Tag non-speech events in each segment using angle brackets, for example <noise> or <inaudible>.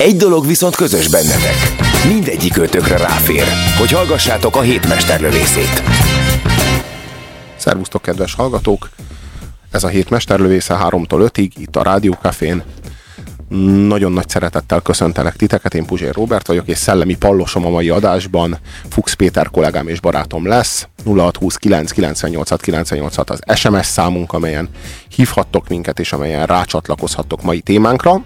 Egy dolog viszont közös bennetek. Mindegyik ötökre ráfér, hogy hallgassátok a hétmesterlövészét. Szervusztok, kedves hallgatók! Ez a hét mesterlövésze 3-tól 5-ig, itt a Rádiókafén. Nagyon nagy szeretettel köszöntelek titeket, én Puzsér Robert vagyok, és szellemi pallosom a mai adásban. Fuchs Péter kollégám és barátom lesz. 0629 98 98 az SMS számunk, amelyen hívhattok minket, és amelyen rácsatlakozhattok mai témánkra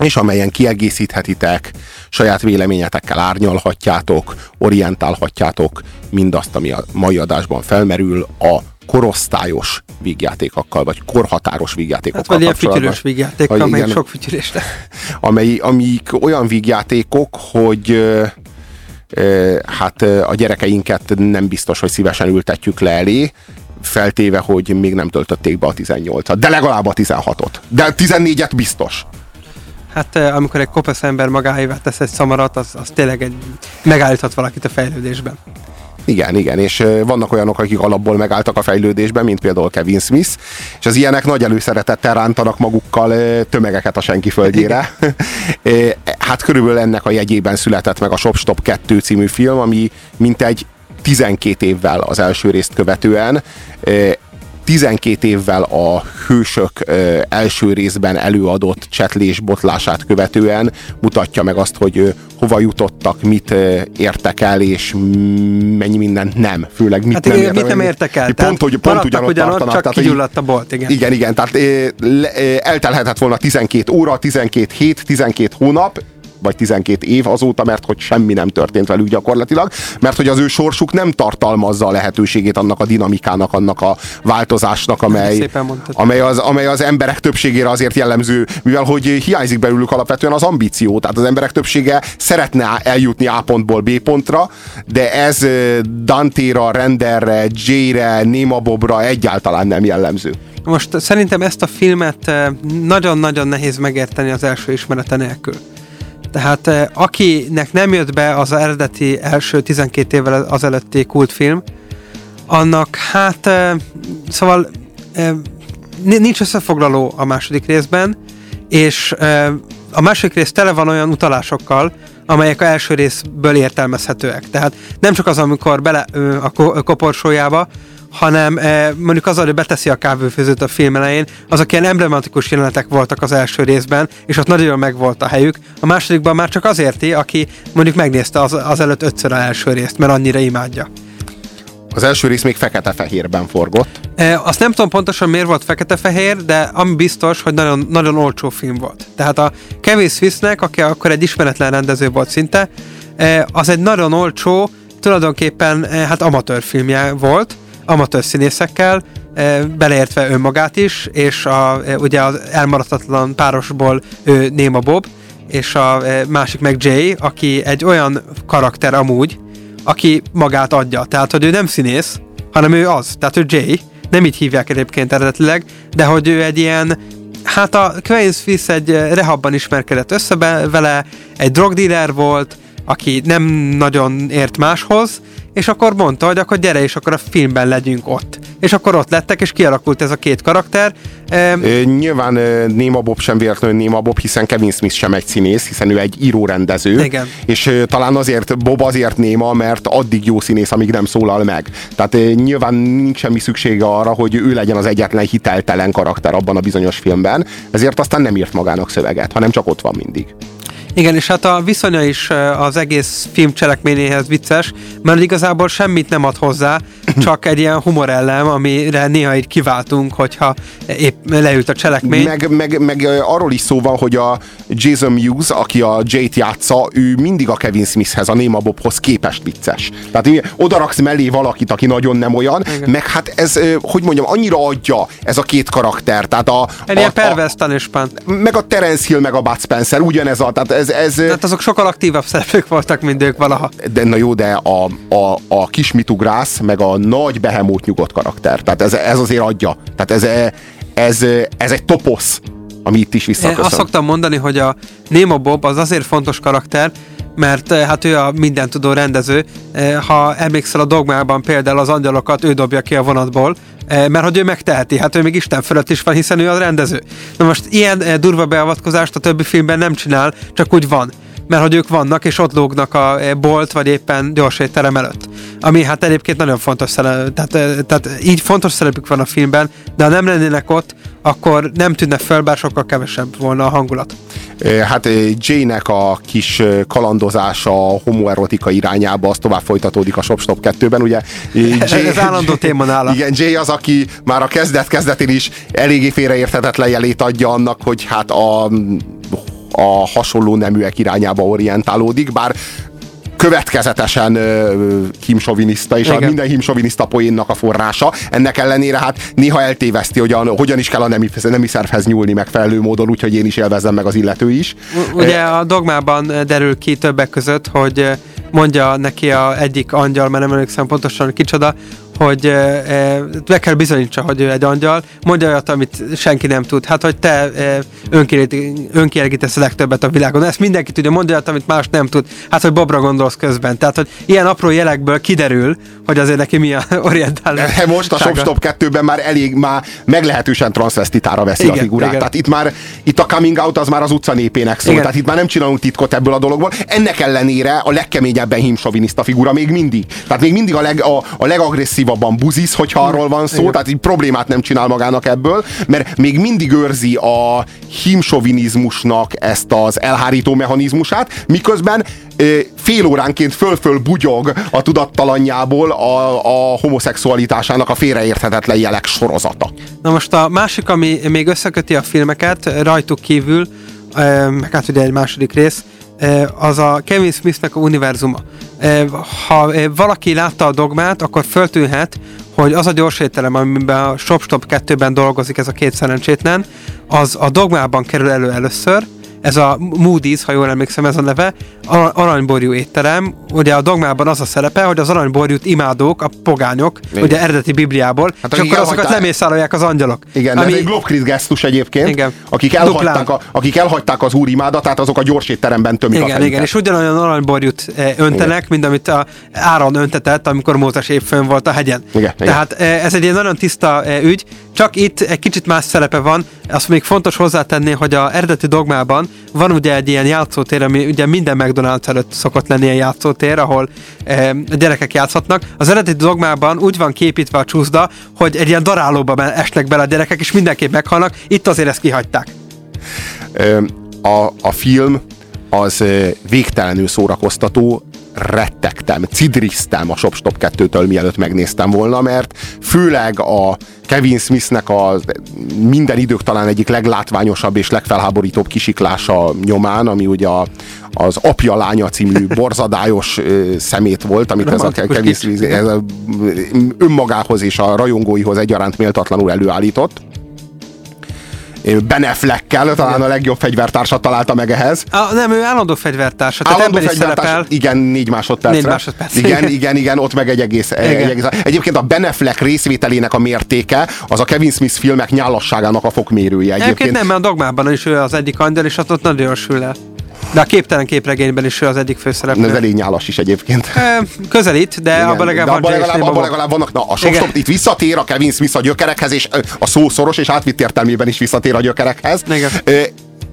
és amelyen kiegészíthetitek, saját véleményetekkel árnyalhatjátok, orientálhatjátok mindazt, ami a mai adásban felmerül a korosztályos vígjátékokkal, vagy korhatáros vígjátékokkal Hát vagy ilyen fütyülős vígjáték, Vagy igen. sok fütyülésre. <laughs> amely, amik olyan vígjátékok, hogy ö, ö, hát a gyerekeinket nem biztos, hogy szívesen ültetjük le elé, feltéve, hogy még nem töltötték be a 18-at, de legalább a 16-ot. De a 14-et biztos. Hát eh, amikor egy kopasz ember magáévá tesz egy szamarat, az, az tényleg egy, megállíthat valakit a fejlődésben. Igen, igen, és ö, vannak olyanok, akik alapból megálltak a fejlődésben, mint például Kevin Smith, és az ilyenek nagy előszeretettel rántanak magukkal ö, tömegeket a senki földjére. <laughs> Hát körülbelül ennek a jegyében született meg a Shop Stop 2 című film, ami mintegy 12 évvel az első részt követően 12 évvel a hősök első részben előadott csetlés botlását követően mutatja meg azt, hogy hova jutottak, mit értek el, és mennyi mindent nem. Főleg mit Hát nem mit nem értek el. Pont, hogy pont ugyanott ugyanott, tartanak. csak tehát, kigyulladt a bolt, igen. igen, igen, tehát eltelhetett volna 12 óra, 12 hét, 12 hónap, vagy 12 év azóta, mert hogy semmi nem történt velük gyakorlatilag, mert hogy az ő sorsuk nem tartalmazza a lehetőségét annak a dinamikának, annak a változásnak, amely, amely, az, amely az emberek többségére azért jellemző, mivel hogy hiányzik belőlük alapvetően az ambíció, tehát az emberek többsége szeretne eljutni A pontból B pontra, de ez Dante-ra, Renderre, J-re, Néma Bobra egyáltalán nem jellemző. Most szerintem ezt a filmet nagyon-nagyon nehéz megérteni az első ismerete nélkül. Tehát eh, akinek nem jött be az eredeti első 12 évvel azelőtti kultfilm, annak hát eh, szóval eh, ni- nincs összefoglaló a második részben, és a második rész tele van olyan utalásokkal, amelyek a első részből értelmezhetőek. Tehát nem csak az, amikor bele a ko- koporsójába, hanem eh, mondjuk az, hogy beteszi a kávéfőzőt a film elején, azok ilyen emblematikus jelenetek voltak az első részben, és ott nagyon meg volt a helyük. A másodikban már csak azért, aki mondjuk megnézte az, az előtt ötször a első részt, mert annyira imádja. Az első rész még fekete-fehérben forgott. E, azt nem tudom pontosan miért volt fekete-fehér, de ami biztos, hogy nagyon, nagyon olcsó film volt. Tehát a Kevin Smithnek, aki akkor egy ismeretlen rendező volt szinte, e, az egy nagyon olcsó, tulajdonképpen e, hát amatőr filmje volt, amatőr színészekkel, e, beleértve önmagát is, és a, e, ugye az elmaradhatatlan párosból ő Néma Bob, és a e, másik meg Jay, aki egy olyan karakter amúgy, aki magát adja. Tehát, hogy ő nem színész, hanem ő az. Tehát ő Jay. Nem így hívják egyébként eredetileg, de hogy ő egy ilyen Hát a Queen Smith egy eh, rehabban ismerkedett össze vele, egy drogdealer volt, aki nem nagyon ért máshoz, és akkor mondta, hogy akkor gyere, és akkor a filmben legyünk ott. És akkor ott lettek, és kialakult ez a két karakter. Ö, Nyilván Néma Bob sem véletlenül Néma Bob, hiszen Kevin Smith sem egy színész, hiszen ő egy írórendező. Igen. És ö, talán azért Bob azért Néma, mert addig jó színész, amíg nem szólal meg. Tehát ö, nyilván nincs semmi szüksége arra, hogy ő legyen az egyetlen hiteltelen karakter abban a bizonyos filmben, ezért aztán nem írt magának szöveget, hanem csak ott van mindig. Igen, és hát a viszonya is az egész film cselekményéhez vicces, mert igazából semmit nem ad hozzá, <clears throat> csak egy ilyen humorellem, amire néha így kiváltunk, hogyha épp leült a cselekmény. Meg, meg, meg arról is szó van, hogy a Jason Mewes, aki a Jay-t játsza, ő mindig a Kevin Smithhez, a Néma Bobhoz képest vicces. Tehát így odaraksz mellé valakit, aki nagyon nem olyan, Igen. meg hát ez, hogy mondjam, annyira adja ez a két karakter. Tehát a, Egy a, ilyen pervers meg a Terence Hill, meg a Bud Spencer, ugyanez a, tehát ez, ez Tehát azok sokkal aktívabb szereplők voltak, mint ők valaha. de na jó, de a, a, a kis mitugrász, meg a nagy behemót nyugodt karakter. Tehát ez, ez azért adja. Tehát ez, ez, ez egy toposz, ami itt is Én visszaköszön. azt szoktam mondani, hogy a Nemo Bob az azért fontos karakter, mert eh, hát ő a mindentudó rendező. Eh, Ha emlékszel a dogmában például az angyalokat, ő dobja ki a vonatból, eh, mert hogy ő megteheti, hát ő még Isten fölött is van, hiszen ő a rendező. Na most ilyen durva beavatkozást a többi filmben nem csinál, csak úgy van mert hogy ők vannak, és ott lógnak a eh, bolt, vagy éppen gyorsétterem előtt. Ami hát egyébként nagyon fontos szerep, tehát, eh, tehát így fontos szerepük van a filmben, de ha nem lennének ott, akkor nem tűnne föl, bár sokkal kevesebb volna a hangulat. Eh, Hát Jay-nek a kis kalandozása a homoerotika irányába, az tovább folytatódik a Shopstop 2-ben, ugye? eh, <laughs> Ez állandó téma nála. Igen, Jay az, aki már a kezdet-kezdetén is eléggé félreérthetetlen jelét adja annak, hogy hát a, a hasonló neműek irányába orientálódik, bár következetesen uh, himsoviniszta, és a minden himsoviniszta poénnak a forrása. Ennek ellenére hát néha eltéveszti, hogy a, hogyan is kell a nemi, nemi szervhez nyúlni megfelelő módon, úgyhogy én is élvezzem meg az illető is. Ugye a dogmában derül ki többek között, hogy mondja neki a egyik angyal, mert nem emlékszem pontosan kicsoda, hogy eh, be kell bizonyítsa, hogy ő egy angyal, mondja olyat, amit senki nem tud. Hát, hogy te önkielég- önkielégítesz a legtöbbet a világon. Ezt mindenki tudja, mondja olyat, amit más nem tud. Hát, hogy Bobra gondolsz közben. Tehát, hogy ilyen apró jelekből kiderül, hogy azért neki mi a <laughs> orientálás. Most a Shopstop 2-ben már elég, már meglehetősen transvestitára veszi Igen, a figurát. igen. Tehát itt már, itt a coming out az már az utca népének szól. Igen. Tehát itt már nem csinálunk titkot ebből a dologból. Ennek ellenére a legkeményebben himsoviniszta figura még mindig. Tehát még mindig a, leg, a, a legagresszívabban buzisz, hogyha arról van szó. Igen. Tehát így problémát nem csinál magának ebből, mert még mindig őrzi a himsovinizmusnak ezt az elhárító mechanizmusát, miközben fél óránként föl-föl bugyog a tudattalanjából a, a homoszexualitásának a félreérthetetlen jelek sorozata. Na most a másik, ami még összeköti a filmeket, rajtuk kívül, meg hát ugye egy második rész, az a Kevin Smithnek a univerzuma. Eh, Ha eh, valaki látta a dogmát, akkor föltűnhet, hogy az a gyorsételem, amiben a ShopStop 2-ben dolgozik ez a két szerencsétlen, az a dogmában kerül elő először, ez a Moody's, ha jól emlékszem ez a neve, a- aranyborjú étterem. Ugye a dogmában az a szerepe, hogy az aranyborjút imádók, a pogányok, Igen. ugye eredeti Bibliából, Hát és akkor azokat elhagyták- lemészárolják az angyalok. Igen, Ami... ez egy globkrit gesztus egyébként. Igen. Akik Duplán. elhagyták, a, akik elhagyták az úrimádatát, azok a gyorsétteremben tömik a Igen, fejüket. igen, és ugyanolyan aranyborjút eh, öntenek, mint amit a Áron öntetett, amikor Mózes épp fönn volt a hegyen. Igen, igen. Tehát eh, ez egy nagyon tiszta eh, ügy, csak itt egy kicsit más szerepe van, azt még fontos hozzátenni, hogy a eredeti dogmában van ugye egy ilyen játszótér, ami ugye minden McDonald's előtt szokott lenni ilyen játszótér, ahol eh, a gyerekek játszhatnak. Az eredeti dogmában úgy van képítve a csúszda, hogy egy ilyen darálóba esnek bele a gyerekek, és mindenképp meghalnak, itt azért ezt kihagyták. A, a film az ö, végtelenül szórakoztató, rettegtem, cidriztem a Shopstop 2-től, mielőtt megnéztem volna, mert főleg a Kevin Smithnek a minden idők talán egyik leglátványosabb és legfelháborítóbb kisiklása nyomán, ami ugye a, az Apja Lánya című <laughs> borzadályos ö, szemét volt, amit ez a Kevin. Smith ez a, önmagához és a rajongóihoz egyaránt méltatlanul előállított. Ben Affleckkel, talán a legjobb fegyvertársat találta meg ehhez. A, nem, ő állandó fegyvertársa, tehát ebben is szerepel. igen, négy másodpercre. Négy másodperc, Igen, igen. igen, ott meg egy egész, egy Igen. egész. Egyébként a Ben Affleck részvételének a mértéke az a Kevin Smith filmek nyálasságának a fokmérője. Egyébként Egyébként nem, mert a dogmában is ő az egyik angyal, és ott, ott nagyon sül el. De a képtelen képregényben is az egyik ez főszereplő. elég nyálas is egyébként. E, közelít, de Igen, abban legalább de abban legalább, abban legalább vannak, na, a Igen. itt visszatér a Kevin Smith a gyökerekhez, és a szó szoros és átvitt értelmében is visszatér a gyökerekhez. Igen. Ö,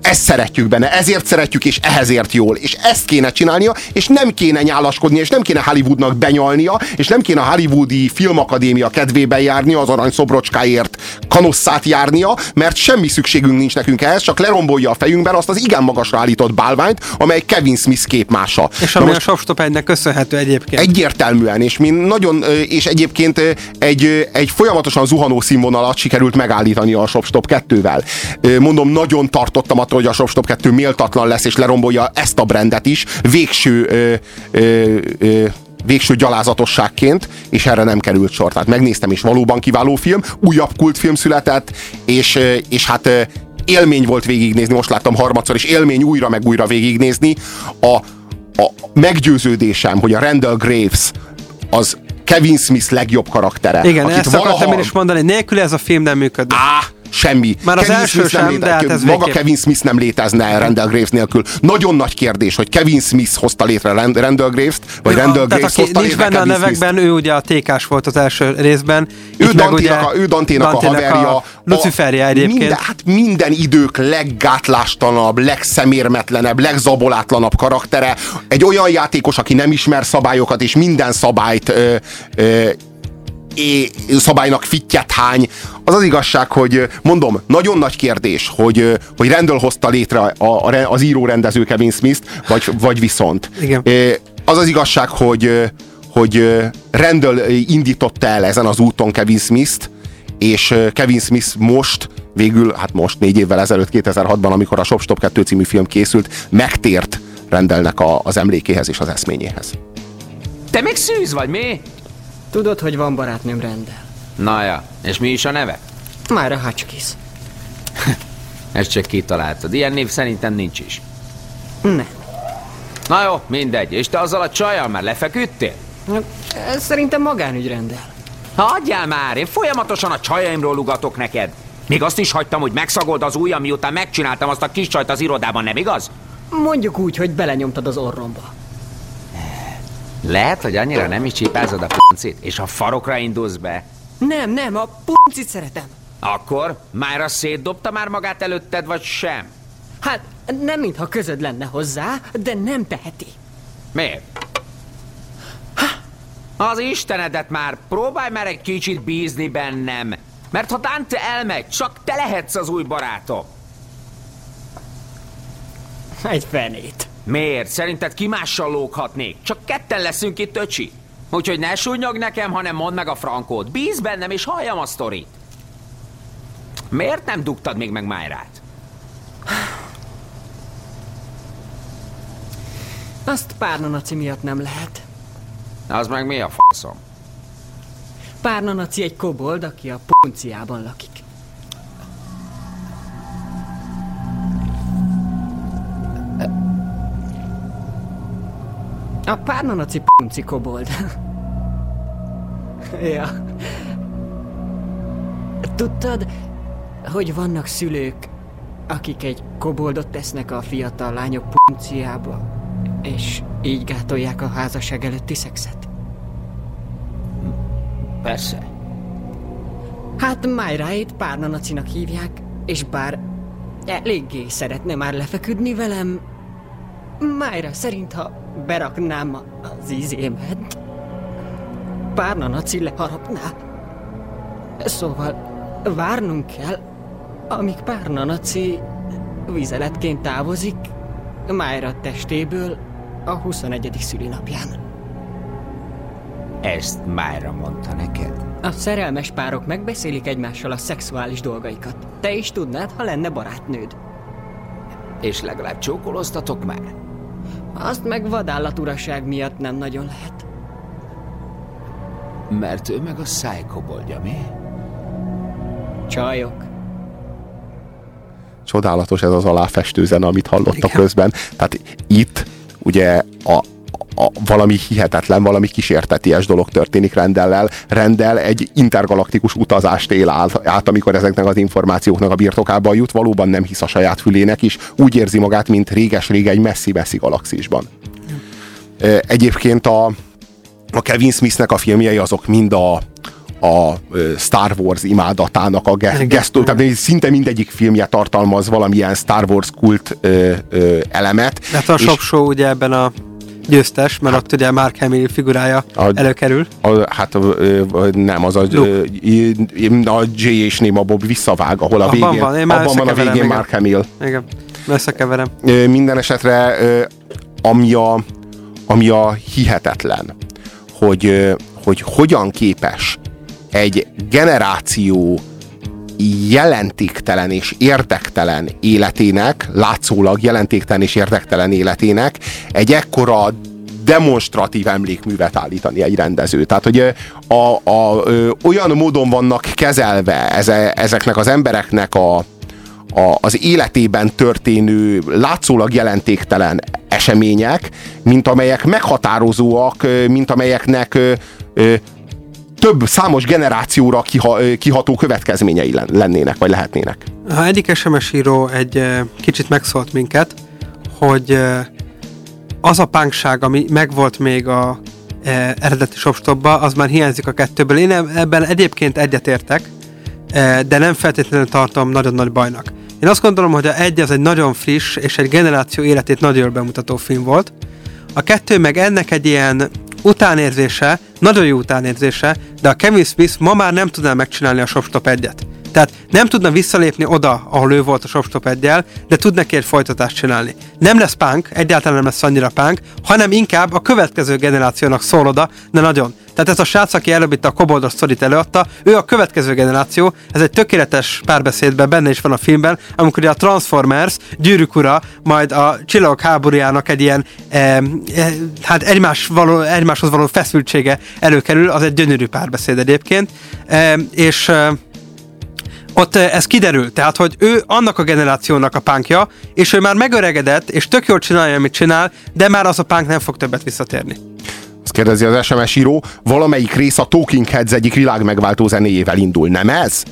ezt szeretjük benne, ezért szeretjük, és ehhez ért jól, és ezt kéne csinálnia, és nem kéne nyálaskodni, és nem kéne Hollywoodnak benyalnia, és nem kéne a Hollywoodi Filmakadémia kedvében járni, az arany szobrocskáért kanosszát járnia, mert semmi szükségünk nincs nekünk ehhez, csak lerombolja a fejünkben azt az igen magasra állított bálványt, amely Kevin Smith képmása. És ami most- a Shopstop 1-nek köszönhető egyébként. Egyértelműen, és mi nagyon, és egyébként egy, egy folyamatosan zuhanó színvonalat sikerült megállítani a Shopstop 2-vel. Ö, Mondom, nagyon tartottam attól, hogy a Shopstop 2 méltatlan lesz, és lerombolja ezt a brandet is, végső ö, ö, ö, végső gyalázatosságként, és erre nem került sor. Tehát megnéztem, és valóban kiváló film, újabb kultfilm született, és, és hát élmény volt végignézni, most láttam harmadszor, és élmény újra meg újra végignézni. A, a meggyőződésem, hogy a Randall Graves az Kevin Smith legjobb karaktere. Igen, akit ezt valaha... akartam én is mondani, nélkül ez a film nem működik. Á, semmi. Már az Kevin első Smith sem, de hát ez Maga végképp... Kevin Smith nem létezne Randall Graves nélkül. Nagyon nagy kérdés, hogy Kevin Smith hozta létre Randall Graves-t, vagy ő, Randall Graves hozta nincs létre benne Kevin a nevekben, Smith-t. ő ugye a tékás volt az első részben. Ő Danténak, a, ő Danténak, Danténak a haverja. A Luciferje egyébként. Minden, hát minden idők leggátlástanabb, legszemérmetlenebb, legzabolátlanabb karaktere. Egy olyan játékos, aki nem ismer szabályokat, és minden szabályt ö, ö, é, szabálynak fittyet hány. Az az igazság, hogy mondom, nagyon nagy kérdés, hogy, hogy Randall hozta létre a, a, az író-rendező Kevin Smith-t, vagy, vagy viszont. Igen. Az az igazság, hogy, hogy Randall indította el ezen az úton Kevin Smith-t, és Kevin Smith most, végül, hát most négy évvel ezelőtt, 2006-ban, amikor a Shop Stop 2 című film készült, megtért Rendelnek a, az emlékéhez és az eszményéhez. Te még szűz vagy, mi? Tudod, hogy van barátnőm rendel. Na ja, és mi is a neve? Mára Hutchkiss. <laughs> Ezt csak kitaláltad. Ilyen név szerintem nincs is. Ne. Na jó, mindegy. És te azzal a csajjal már lefeküdtél? Ez szerintem magánügy rendel. Hagyjál már, én folyamatosan a csajaimról ugatok neked. Még azt is hagytam, hogy megszagold az ujjam, miután megcsináltam azt a kis csajt az irodában, nem igaz? Mondjuk úgy, hogy belenyomtad az orromba. Lehet, hogy annyira nem is csipázod a puncit, és a farokra indulsz be. Nem, nem, a puncit szeretem. Akkor? Mára szétdobta már magát előtted, vagy sem? Hát, nem mintha közöd lenne hozzá, de nem teheti. Miért? Az Istenedet már, próbálj már egy kicsit bízni bennem. Mert ha Dante elmegy, csak te lehetsz az új barátom. Egy fenét. Miért? Szerinted ki mással lóghatnék? Csak ketten leszünk itt, öcsi. Úgyhogy ne súnyog nekem, hanem mondd meg a frankót. Bíz bennem, és halljam a sztorit. Miért nem dugtad még meg Májrát? Azt Párnanaci miatt nem lehet. Az meg mi a faszom? Párnanaci egy kobold, aki a punciában lakik. A Párnanaci punci kobold. <laughs> ja. Tudtad, hogy vannak szülők, akik egy koboldot tesznek a fiatal lányok punciába, és így gátolják a házasság előtti szexet? Persze. Hát Májráét párnanacinak hívják, és bár eléggé szeretne már lefeküdni velem, Májra szerint, ha beraknám az izémet, párnanaci leharapná. Szóval várnunk kell, amíg párnanaci vizeletként távozik Májra testéből a 21. szülinapján. Ezt Májra mondta neked? A szerelmes párok megbeszélik egymással a szexuális dolgaikat. Te is tudnád, ha lenne barátnőd. És legalább csókoloztatok már? Azt meg vadállaturaság miatt nem nagyon lehet. Mert ő meg a szájkoboldja, mi? Csajok. Csodálatos ez az aláfestő zene, amit hallottak Igen. közben. Tehát itt ugye a, a, valami hihetetlen, valami kísérteties dolog történik Rendellel. Rendel egy intergalaktikus utazást él át, át, amikor ezeknek az információknak a birtokába jut, valóban nem hisz a saját fülének is, úgy érzi magát, mint réges-rég egy messzi-messzi galaxisban. Egyébként a, a Kevin Smithnek a filmjei azok mind a, a Star Wars imádatának a ge- gesztó, tehát szinte mindegyik filmje tartalmaz valamilyen Star Wars kult ö, ö, elemet. Hát a és Shop Show ugye ebben a győztes, mert ott ugye Mark Hamill figurája A- előkerül. A, hát ö, nem, az a, Luke. a J és Néma Bob visszavág, ahol a Abban végén, van, én már abban van a végén igen. Mark Hamill. Igen, összekeverem. Minden esetre, ami a, ami a hihetetlen, hogy, hogy hogyan képes egy generáció jelentéktelen és érdektelen életének, látszólag jelentéktelen és érdektelen életének egy ekkora demonstratív emlékművet állítani egy rendező. Tehát, hogy a, a, olyan módon vannak kezelve eze, ezeknek az embereknek a, a, az életében történő látszólag jelentéktelen események, mint amelyek meghatározóak, mint amelyeknek több számos generációra kiható következményei len- lennének, vagy lehetnének. Ha egyik SMS író egy kicsit megszólt minket, hogy az a pánkság, ami megvolt még a eh, eredeti shopstopba, az már hiányzik a kettőből. Én eb- ebben egyébként egyetértek, de nem feltétlenül tartom nagyon nagy bajnak. Én azt gondolom, hogy a egy az egy nagyon friss és egy generáció életét nagyon jól bemutató film volt. A kettő meg ennek egy ilyen utánérzése, nagyon jó utánérzése, de a Kevin Smith ma már nem tudná megcsinálni a Shopstop egyet. Tehát nem tudna visszalépni oda, ahol ő volt a Shopstop egyel, de tud neki egy folytatást csinálni. Nem lesz punk, egyáltalán nem lesz annyira punk, hanem inkább a következő generációnak szól oda, de nagyon. Tehát ez a srác, aki előbb itt a Koboldos sztorit előadta, ő a következő generáció, ez egy tökéletes párbeszédben benne is van a filmben, amikor a Transformers, gyűrűk ura, majd a csillagok háborújának egy ilyen, e, e, hát egymás való, egymáshoz való feszültsége előkerül, az egy gyönyörű párbeszéd egyébként, e, és e, ott ez kiderül, tehát, hogy ő annak a generációnak a pánkja, és ő már megöregedett, és tök jól csinálja, amit csinál, de már az a pánk nem fog többet visszatérni. Azt kérdezi az SMS író, valamelyik rész a Talking Heads egyik világ megváltó zenéjével indul, nem ez?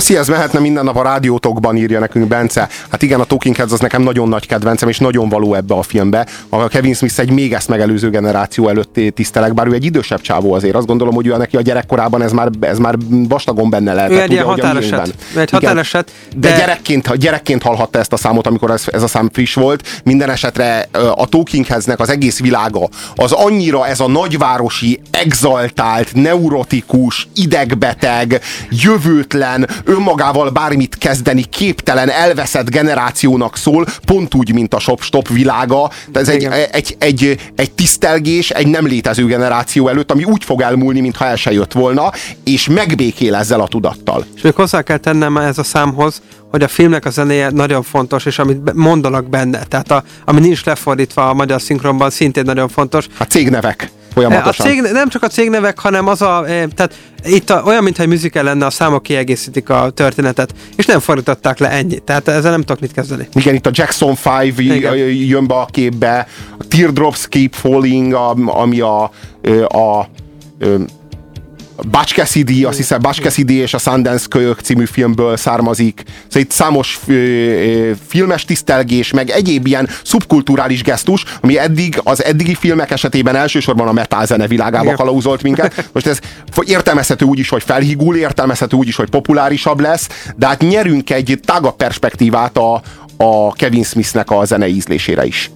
Köszi, ez mehetne minden nap a rádiótokban, írja nekünk Bence. Hát igen, a Talking Heads az nekem nagyon nagy kedvencem, és nagyon való ebbe a filmbe. A Kevin Smith egy még ezt megelőző generáció előtt tisztelek, bár ő egy idősebb csávó azért. Azt gondolom, hogy ő neki a gyerekkorában ez már, ez már vastagon benne lehetett. Ő egy ugye, határeset. Egy határeset, De, de- gyerekként, gyerekként hallhatta ezt a számot, amikor ez, ez a szám friss volt. Minden esetre a Talking Headsnek az egész világa az annyira ez a nagyvárosi, exaltált, neurotikus, idegbeteg, jövőtlen, önmagával bármit kezdeni képtelen, elveszett generációnak szól, pont úgy, mint a Shop-Stop világa. Ez egy, egy, egy, egy tisztelgés egy nem létező generáció előtt, ami úgy fog elmúlni, mintha el se jött volna, és megbékél ezzel a tudattal. És még hozzá kell tennem ez a számhoz, hogy a filmnek a zenéje nagyon fontos, és amit mondanak benne, tehát a, ami nincs lefordítva a magyar szinkronban, szintén nagyon fontos. A cégnevek A folyamatosan. cég, nem csak a cégnevek, hanem az a, eh, tehát itt a, olyan, mintha egy musical lenne, a számok kiegészítik a történetet, és nem fordították le ennyit, tehát ezzel nem tudok mit kezdeni. Igen, itt a Jackson 5 Igen. jön be a képbe, a Teardrops Keep Falling, a- ami a, a, a, Butch Cassidy, azt hiszem Butch Cassidy és a Sundance Kölyök című filmből származik. Szóval itt számos ö, ö, filmes tisztelgés, meg egyéb ilyen szubkulturális gesztus, ami eddig az eddigi filmek esetében elsősorban a metal zene világába Igen. kalauzolt minket. <laughs> Most ez értelmezhető úgy is, hogy felhigul, értelmezhető úgy is, hogy populárisabb lesz, de hát nyerünk egy tágabb perspektívát a, a Kevin Smithnek a zene ízlésére is.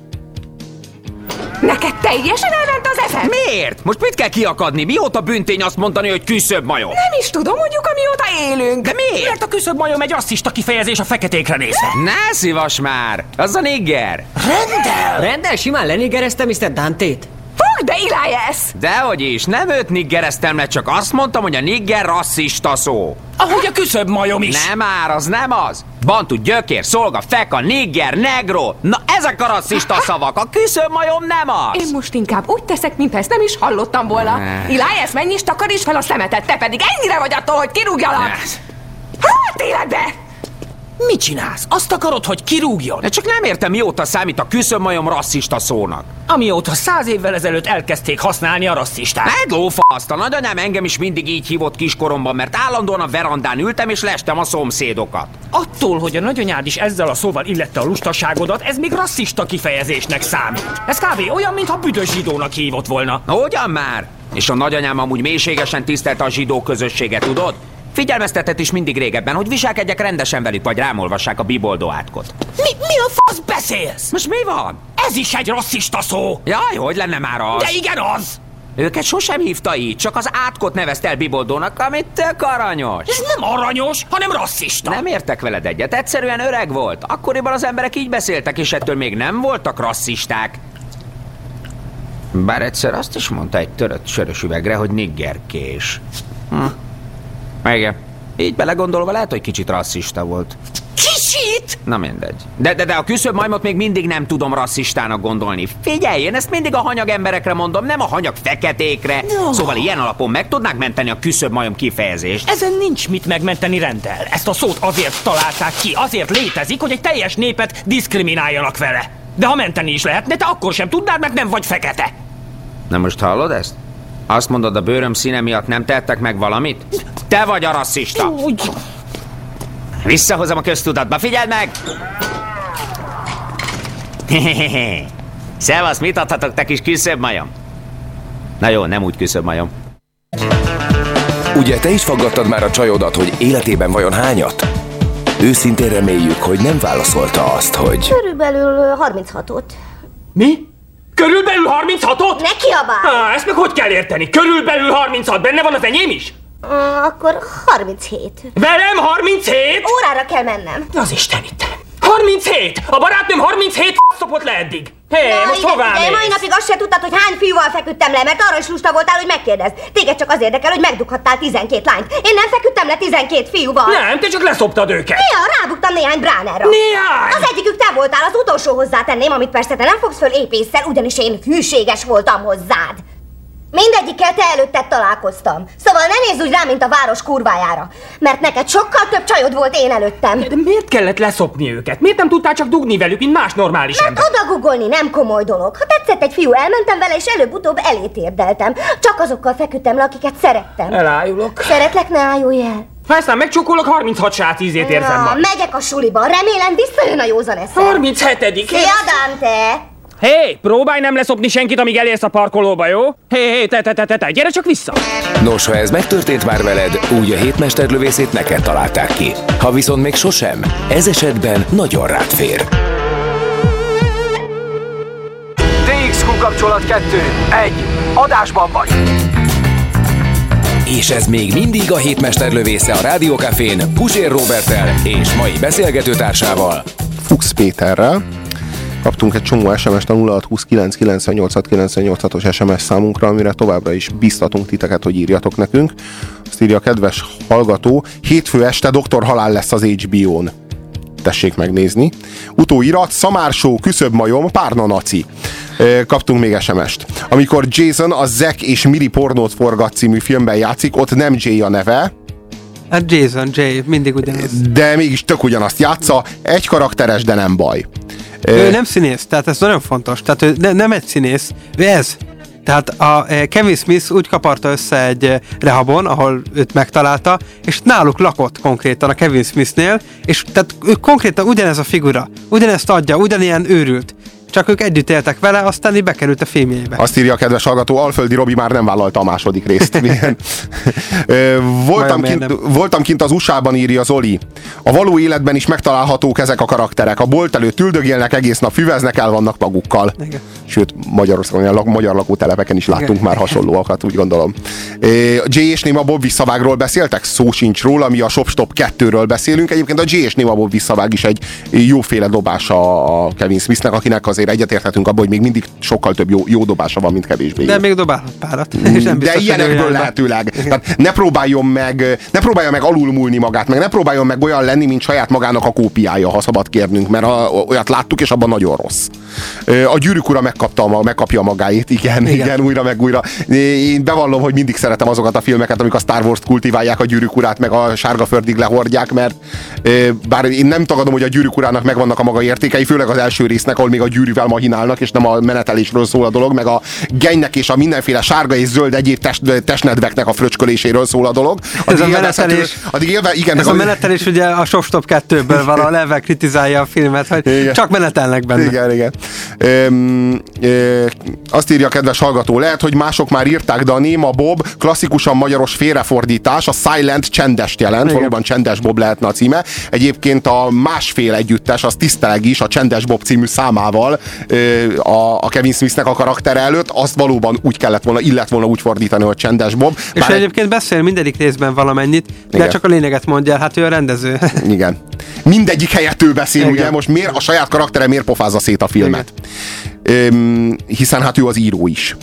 Neked teljesen elment az eszed? Miért? Most mit kell kiakadni? Mióta büntény azt mondani, hogy küszöbb majom? Nem is tudom, mondjuk amióta élünk. De miért? Mert a küszöbb majom egy rasszista kifejezés a feketékre nézve. Ne szívas már! Az a nigger! Rendel! Rendel, simán lenigereztem Mr. Dante-t. Fog, de Elias! Dehogy is, nem őt niggereztem le, csak azt mondtam, hogy a nigger rasszista szó. Ahogy a küszöbb majom is. Nem már, az nem az. Bantu, gyökér, szolga, feka, nigger, negro. Na ezek a rasszista szavak, a küszöbb majom nem az. Én most inkább úgy teszek, mintha ezt nem is hallottam volna. Elias, menj is takaríts fel a szemetet, te pedig ennyire vagy attól, hogy kirúgjalak. Hát életbe! Mit csinálsz? Azt akarod, hogy kirúgjon? De csak nem értem, mióta számít a küszöbb majom rasszista szónak. Amióta száz évvel ezelőtt elkezdték használni a rasszisták. Egy lófaszt, a nagyanyám engem is mindig így hívott kiskoromban, mert állandóan a verandán ültem és lestem a szomszédokat. Attól, hogy a nagyanyád is ezzel a szóval illette a lustaságodat, ez még rasszista kifejezésnek számít. Ez kb. olyan, mintha büdös zsidónak hívott volna. Na, Hogyan már? És a nagyanyám amúgy mélységesen tisztelte a zsidó közösséget, tudod? Figyelmeztetett is mindig régebben, hogy viselkedjek rendesen velük, vagy rámolvassák a biboldó átkot. Mi, mi a fasz beszélsz? Most mi van? Ez is egy rasszista szó. Jaj, hogy lenne már az? De igen az! Őket sosem hívta így, csak az átkot nevezte el biboldónak, amit tök aranyos. Ez nem aranyos, hanem rasszista. Nem értek veled egyet, egyszerűen öreg volt. Akkoriban az emberek így beszéltek, és ettől még nem voltak rasszisták. Bár egyszer azt is mondta egy törött sörös üvegre, hogy niggerkés. Hm. Igen. Így belegondolva lehet, hogy kicsit rasszista volt. Kicsit! Na mindegy. De, de, de a küszöbb majmot még mindig nem tudom rasszistának gondolni. Figyelj, én ezt mindig a hanyag emberekre mondom, nem a hanyag feketékre. No. Szóval ilyen alapon meg tudnák menteni a küszöbb majom kifejezést. Ezen nincs mit megmenteni rendel. Ezt a szót azért találták ki, azért létezik, hogy egy teljes népet diszkrimináljanak vele. De ha menteni is lehetne, te akkor sem tudnád, meg nem vagy fekete. Na most hallod ezt? Azt mondod, a bőröm színe miatt nem tettek meg valamit? Te vagy a rasszista! Visszahozom a köztudatba, figyeld meg! Szevasz, mit adhatok, te kis küszöbb majom? Na jó, nem úgy küszöbb majom. Ugye te is faggattad már a csajodat, hogy életében vajon hányat? Őszintén reméljük, hogy nem válaszolta azt, hogy Körülbelül 36-ot. mi? Körülbelül 36-ot? Ne kiabálj! Á, ezt meg hogy kell érteni? Körülbelül 36, benne van az enyém is? Uh, akkor 37. Velem 37? Órára kell mennem. Az Isten itt. 37! A barátnőm 37 szopott le eddig. Hé, Na, most igen, hová de mai napig azt se tudtad, hogy hány fiúval feküdtem le, mert arra is lusta voltál, hogy megkérdezd. Téged csak az érdekel, hogy megdughattál 12 lányt. Én nem feküdtem le 12 fiúval. Nem, te csak leszoptad őket. Néha rábuktam néhány bránára. Néhány? Az egyikük te voltál, az utolsó hozzátenném, amit persze te nem fogsz föl épésszel, ugyanis én hűséges voltam hozzád. Mindegyikkel te előtted találkoztam. Szóval ne nézz úgy rám, mint a város kurvájára. Mert neked sokkal több csajod volt én előttem. De miért kellett leszopni őket? Miért nem tudtál csak dugni velük, mint más normális Mert ember? odagugolni nem komoly dolog. Ha tetszett egy fiú, elmentem vele, és előbb-utóbb elétérdeltem. Csak azokkal feküdtem le, akiket szerettem. Elájulok. Szeretlek, ne ájulj el. Ha ezt nem megcsókolok, 36 sát ízét érzem Na, majd. megyek a suliba. Remélem visszajön a józan eszem. 37 Szia, Dante! Hé, hey, próbálj nem leszopni senkit, amíg elérsz a parkolóba, jó? Hé, hey, hé, hey, te, te, te, te, te, gyere csak vissza! Nos, ha ez megtörtént már veled, úgy a hétmesterlövészét neked találták ki. Ha viszont még sosem, ez esetben nagyon rád fér. DXQ kapcsolat 2. 1. Adásban vagy. És ez még mindig a hétmesterlövésze a Rádiókafén Pusér Robertel és mai beszélgetőtársával. Fuchs Péterrel. Kaptunk egy csomó SMS-t a 0629986986-os SMS számunkra, amire továbbra is biztatunk titeket, hogy írjatok nekünk. Azt írja a kedves hallgató, hétfő este Doktor Halál lesz az HBO-n. Tessék megnézni. Utóirat, Szamársó, Küszöbb majom, Párna naci. Kaptunk még SMS-t. Amikor Jason a Zack és Miri pornót forgat című filmben játszik, ott nem Jay a neve, Hát Jason, Jay, mindig ugyanaz. de mégis tök ugyanazt játsza, egy karakteres, de nem baj. Ő nem színész, tehát ez nagyon fontos. Tehát ő ne, nem egy színész, ő ez. Tehát a eh, Kevin Smith úgy kaparta össze egy eh, rehabon, ahol őt megtalálta, és náluk lakott konkrétan a Kevin Smithnél, és tehát ő konkrétan ugyanez a figura, ugyanezt adja, ugyanilyen őrült. Csak ők együtt éltek vele, aztán így bekerült a filmjébe. Azt írja a kedves hallgató, Alföldi Robi már nem vállalta a második részt. <laughs> Voltam, kint, voltam kint az USA-ban, írja Zoli. A való életben is megtalálhatók ezek a karakterek. A bolt előtt üldögélnek egész nap, füveznek el vannak magukkal. Igen. Sőt, Magyarországon, a lak- magyar lakótelepeken is láttunk Igen. már hasonlóakat, úgy gondolom. Jay és Nima Bob visszavágról beszéltek? Szó sincs róla, mi a Shopstop 2-ről beszélünk. Egyébként a Jay és Nima Bob visszavág is egy jóféle dobása a Kevin Smithnek, akinek azért egyetérthetünk abban, hogy még mindig sokkal több jó, jó dobása van, mint kevésbé. De még dobálhat párat. <laughs> És nem De biztos, hogy ilyenekből lehetőleg. Tehát ne próbáljon meg, ne próbálja meg alulmúlni magát, meg ne próbáljon meg olyan lenni, mint saját magának a kópiája, ha szabad kérnünk, mert a, olyat láttuk, és abban nagyon rossz. A gyűrűk ura megkapta, megkapja magáit, igen, igen, Igen. újra meg újra. Én bevallom, hogy mindig szeretem azokat a filmeket, amik a Star Wars-t kultiválják, a gyűrűk urát, meg a sárga földig lehordják, mert bár én nem tagadom, hogy a gyűrűk urának megvannak a maga értékei, főleg az első résznek, ahol még a gyűrűvel mahinálnak, és nem a menetelésről szól a dolog, meg a gennek és a mindenféle sárga és zöld egyéb test, testnedveknek a fröcsköléséről szól a dolog. Ez a Addig menetelés, Addig élve, igen, ez meg a menetelés ugye a Shopstop 2-ből van, a leve kritizálja a filmet, hogy Igen. csak menetelnek benne. Igen, igen. Öm, ö, azt írja a kedves hallgató, lehet, hogy mások már írták, de a Néma Bob klasszikusan magyaros félrefordítás, a Silent csendest jelent, Igen. valóban Csendes Bob lehetne a címe. Egyébként a másfél együttes, az tiszteleg is a Csendes Bob című számával a, a Kevin Smithnek a karaktere előtt, azt valóban úgy kellett volna, illet volna úgy fordítani, hogy Csendes Bob. És Bár egyébként beszél mindegyik részben valamennyit, de Igen. csak a lényeget mondja hát ő a rendező. <laughs> Igen. Mindegyik helyett ő beszél, Igen. ugye? Most miért a saját karaktere miért pofázza szét a filmet? Öm, hiszen hát ő az író is.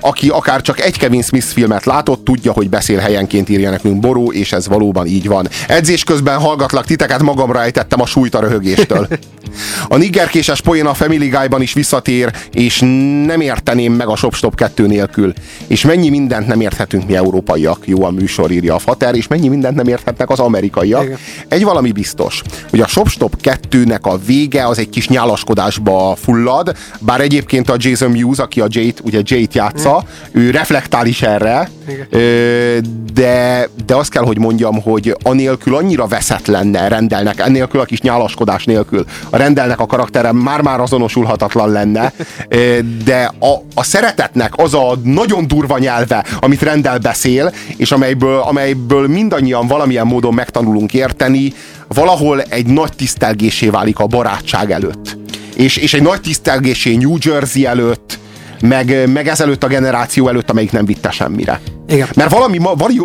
Aki akár csak egy Kevin Smith filmet látott, tudja, hogy beszél helyenként írja nekünk Boró, és ez valóban így van. Edzés közben hallgatlak titeket, magamra ejtettem a súlyt a röhögéstől. <laughs> A niggerkéses poén a Family Guy-ban is visszatér, és nem érteném meg a Shopstop 2 nélkül. És mennyi mindent nem érthetünk mi európaiak, jó a műsor írja a Fater, és mennyi mindent nem érthetnek az amerikaiak. Igen. Egy valami biztos, hogy a Shopstop 2-nek a vége az egy kis nyálaskodásba fullad, bár egyébként a Jason Mewes, aki a Jade, ugye Jade játsza, ő reflektál is erre, ö, de, de azt kell, hogy mondjam, hogy anélkül annyira veszett lenne rendelnek, ennélkül a kis nyálaskodás nélkül, a rendelnek a karaktere már-már azonosulhatatlan lenne, ö, de a, a szeretetnek az a nagyon durva nyelve, amit rendel beszél, és amelyből, amelyből mindannyian valamilyen módon megtanulunk érteni, valahol egy nagy tisztelgésé válik a barátság előtt. És, és egy nagy tisztelgésé New Jersey előtt, meg, meg ezelőtt a generáció előtt, amelyik nem vitte semmire. Igen. Mert valami,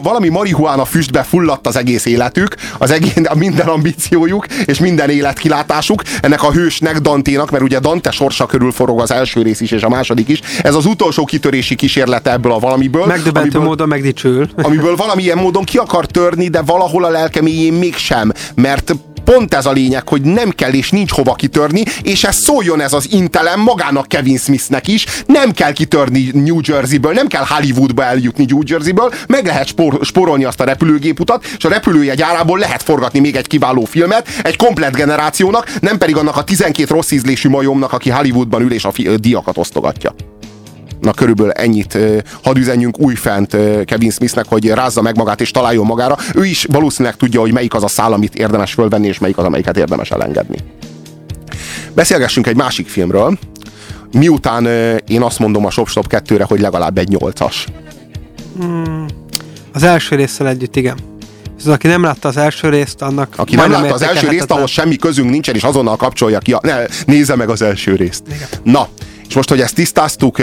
valami marihuána füstbe fulladt az egész életük, az egész, <laughs> a minden ambíciójuk és minden életkilátásuk. Ennek a hősnek, Danténak, mert ugye Dante sorsa körül forog az első rész is és a második is. Ez az utolsó kitörési kísérlete ebből a valamiből. Megdöbbentő amiből, módon megdicsül. amiből valamilyen módon ki akar törni, de valahol a lelke mélyén mégsem, mert pont ez a lényeg, hogy nem kell és nincs hova kitörni, és ez szóljon ez az intelem magának Kevin Smithnek is, nem kell kitörni New Jerseyből, nem kell Hollywoodba eljutni New Jerseyből, meg lehet spor, sporolni azt a repülőgéputat, és a repülőjegyárából lehet forgatni még egy kiváló filmet, egy komplet generációnak, nem pedig annak a 12 rossz ízlésű majomnak, aki Hollywoodban ül és a fi- diakat osztogatja. Na körülbelül ennyit hadd üzenjünk újfent Kevin Smithnek, hogy rázza meg magát és találjon magára. Ő is valószínűleg tudja, hogy melyik az a szál, amit érdemes fölvenni, és melyik az, amelyiket érdemes elengedni. Beszélgessünk egy másik filmről, miután én azt mondom a Shopstop 2-re, hogy legalább egy nyolcas. Az első résszel együtt, igen. Viszont aki nem látta az első részt, annak Aki nem látta az első részt, ahhoz semmi közünk nincsen, és azonnal kapcsolja ki, a, ne, nézze meg az első részt. Na, és most, hogy ezt tisztáztuk,